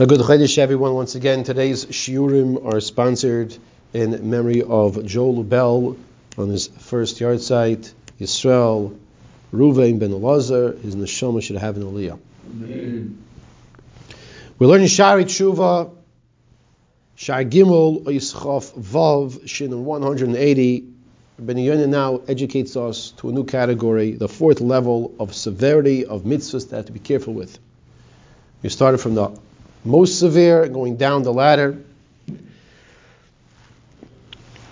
A good Chodesh, everyone. Once again, today's shiurim are sponsored in memory of Joel Bell on his first yahrzeit, Yisrael Ruvain ben Elazar. His neshama should have an aliyah. We're learning Shari Tshuva, Shar Gimel, Yischof Vav, Shin 180. Ben Yonah now educates us to a new category, the fourth level of severity of mitzvahs that to be careful with. We started from the most severe, going down the ladder.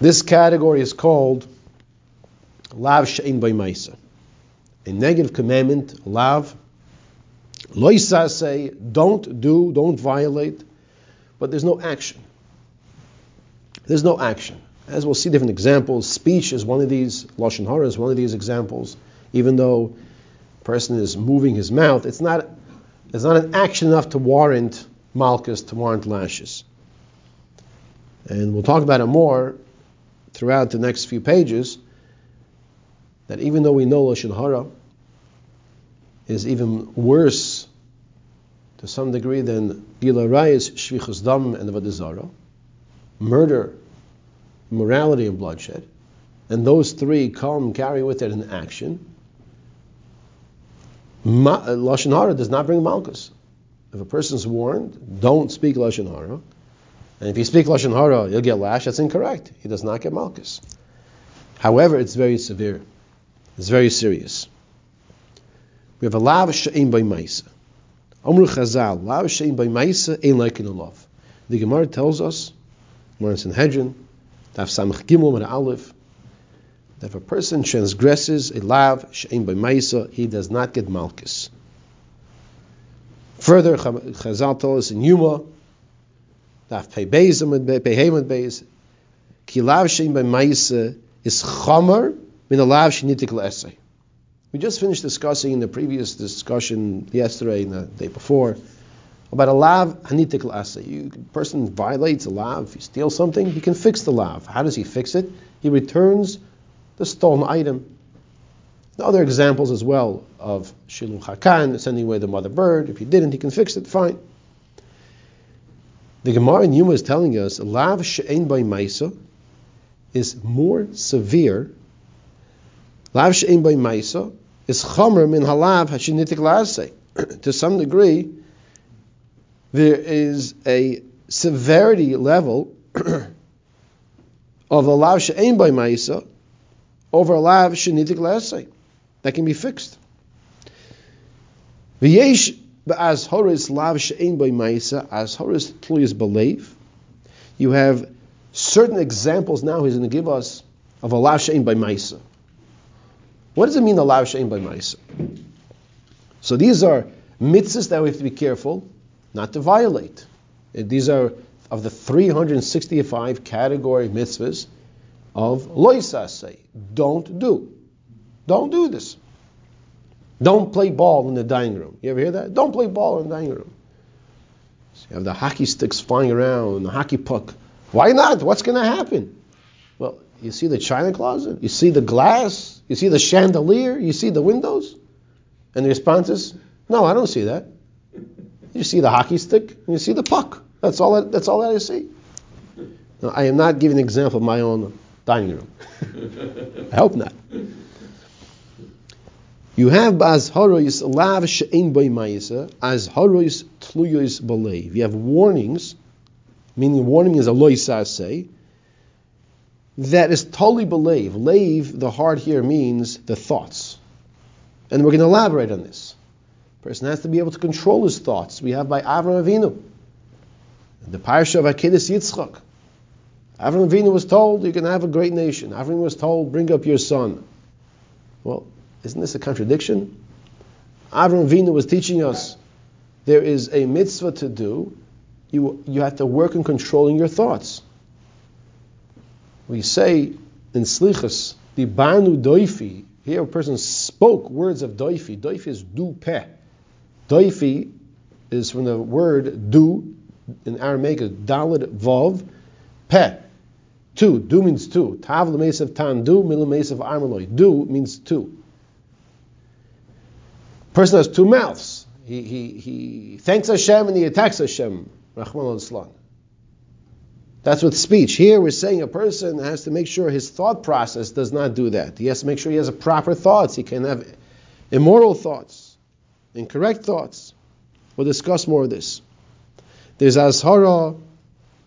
This category is called Lav Shein by Maisa. A negative commandment, Lav, Loisa say, don't do, don't violate, but there's no action. There's no action. As we'll see different examples, speech is one of these, Lashon Hara is one of these examples. Even though a person is moving his mouth, it's not, it's not an action enough to warrant malchus to warrant lashes. And we'll talk about it more throughout the next few pages. That even though we know lashon hara is even worse to some degree than gila rayis, shvichus dam, and the vadizara, murder, morality, and bloodshed, and those three come carry with it an action. Ma- lashon hara does not bring malchus. If a person's warned, don't speak lashon hara, and if you speak lashon hara, you'll get lash. That's incorrect. He does not get malchus. However, it's very severe. It's very serious. We have a lav she'im by ma'isa. Amru Chazal, lav she'im by ma'isa ain't like in love. The Gemara tells us, Gemara in Sanhedrin, Daf Samach Gimel Mara Aleph, that if a person transgresses a lav she'im by ma'isa, he does not get malchus. Further, Chazal told us in Yuma, Daf Pei Beis Pei Hemad Beis, Ki Lav Shein Bei Maisa is Chomer Min Alav Shenitik Le'esei. We just finished discussing in the previous discussion yesterday and the day before about a lav hanitik la'aseh. A person violates a lav, if he steals something, he can fix the lav. How does he fix it? He returns the stolen item other examples as well of Shiluach Hakan, sending away the mother bird. If he didn't, he can fix it, fine. The Gemara in Yuma is telling us, Lav She'en by Maisa is more severe. Lav She'en by Maisa is Chomer min Halav Hashinitik La'aseh. To some degree, there is a severity level of a Lav She'en by Maisa over a Lav Shenitik La'aseh that can be fixed. V'yesh as horis lav she'en by ma'isa, as horis tluyas believe. You have certain examples now he's going to give us of a lav she'en by ma'isa. What does it mean a lav she'en by ma'isa? So these are mitzvahs that we have to be careful not to violate. These are of the 365 category mitzvahs of loisase, don't do. Don't do this. Don't play ball in the dining room. You ever hear that? Don't play ball in the dining room. So you have the hockey sticks flying around, the hockey puck. Why not? What's going to happen? Well, you see the china closet, you see the glass, you see the chandelier, you see the windows, and the response is, "No, I don't see that." You see the hockey stick and you see the puck. That's all. That, that's all that I see. Now, I am not giving an example of my own dining room. I hope not. You have ba'azharois lav she'en by ma'isa, as harois tluyois believe. You have warnings, meaning warning is a loisase, that is totally believe. Lave, the heart here means the thoughts. And we're going to elaborate on this. A person has to be able to control his thoughts. We have by Avram Avinu, the parsha of Akedah Yitzchak. Avram Avinu was told, you can have a great nation. Avram was told, bring up your son. Well, isn't this a contradiction? Avram Avinu was teaching us there is a mitzvah to do. You, you have to work on controlling your thoughts. We say in Slichas, Dibarnu Doifi, here a person spoke words of Doifi. Doifi is du peh. Doifi is from the word du, in Aramaic, dalid vav, peh. Two. Du means two. Tav l'mesav tan du, mil l'mesav armaloi. Du means two person has two mouths. He, he, he thanks Hashem and he attacks Hashem. Rahman al That's with speech. Here we're saying a person has to make sure his thought process does not do that. He has to make sure he has proper thoughts. He can have immoral thoughts, incorrect thoughts. We'll discuss more of this. There's Azhara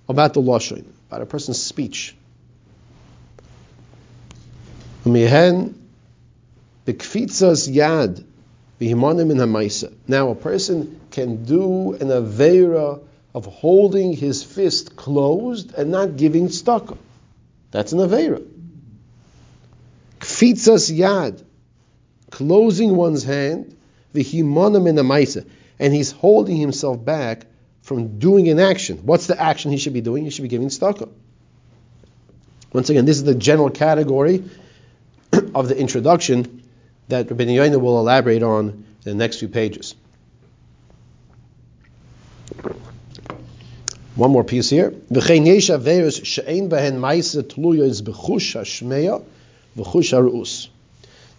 about the Lashon, about a person's speech. Mihen bikfitzas yad in. Now a person can do an avera of holding his fist closed and not giving tzedakah. That's an avera. Kfitzas yad, closing one's hand, v'himanim in hamaisa, and he's holding himself back from doing an action. What's the action he should be doing? He should be giving tzedakah. Once again, this is the general category of the introduction that Rabbi Yoina will elaborate on in the next few pages. One more piece here.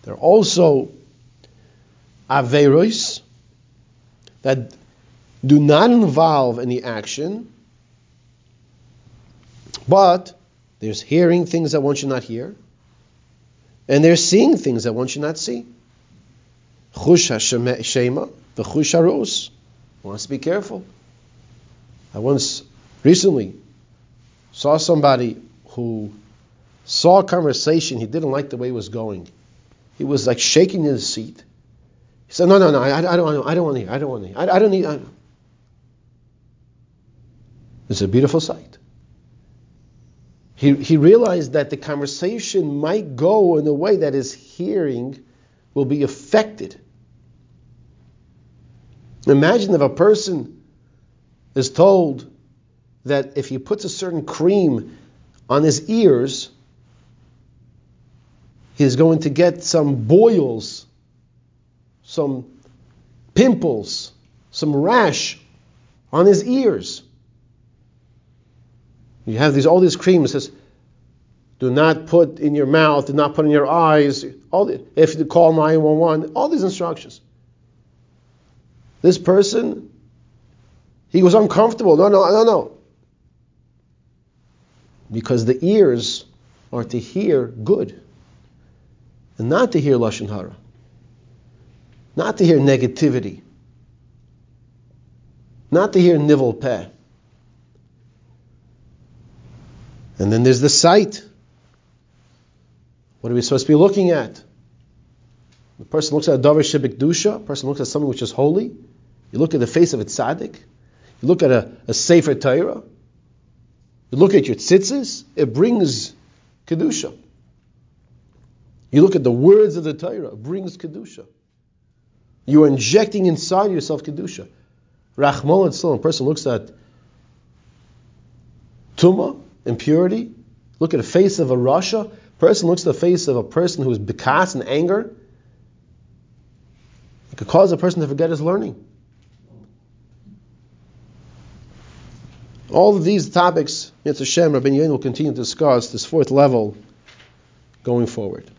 There are also averos that do not involve any action, but there's hearing things that one should not hear, and they're seeing things that one should not see. Chush Shema, the Chush Harus. One has to be careful. I once recently saw somebody who saw a conversation, he didn't like the way it was going. He was like shaking in his seat. He said, No, no, no, I, I don't, I don't want to hear. I don't want to hear. I, I don't need. I, it's a beautiful sight. He, he realized that the conversation might go in a way that his hearing will be affected. Imagine if a person is told that if he puts a certain cream on his ears, he's going to get some boils, some pimples, some rash on his ears. You have these all these creams says, do not put in your mouth, do not put in your eyes. All the, if you call 911, all these instructions. This person, he was uncomfortable. No, no, no, no. Because the ears are to hear good, and not to hear lashon hara, not to hear negativity, not to hear nivel peh. And then there's the sight. What are we supposed to be looking at? The person looks at a davar shebikdusha. A person looks at something which is holy. You look at the face of a tzaddik. You look at a, a sefer Torah. You look at your tzitzis. It brings kedusha. You look at the words of the Torah. It brings kedusha. You are injecting inside yourself kedusha. Rachmol and a person looks at tuma impurity. Look at the face of a rasha. Person looks at the face of a person who is bekas and anger. It could cause a person to forget his learning. All of these topics, Yirtzeh Hashem, Rabbi Yain will continue to discuss this fourth level going forward.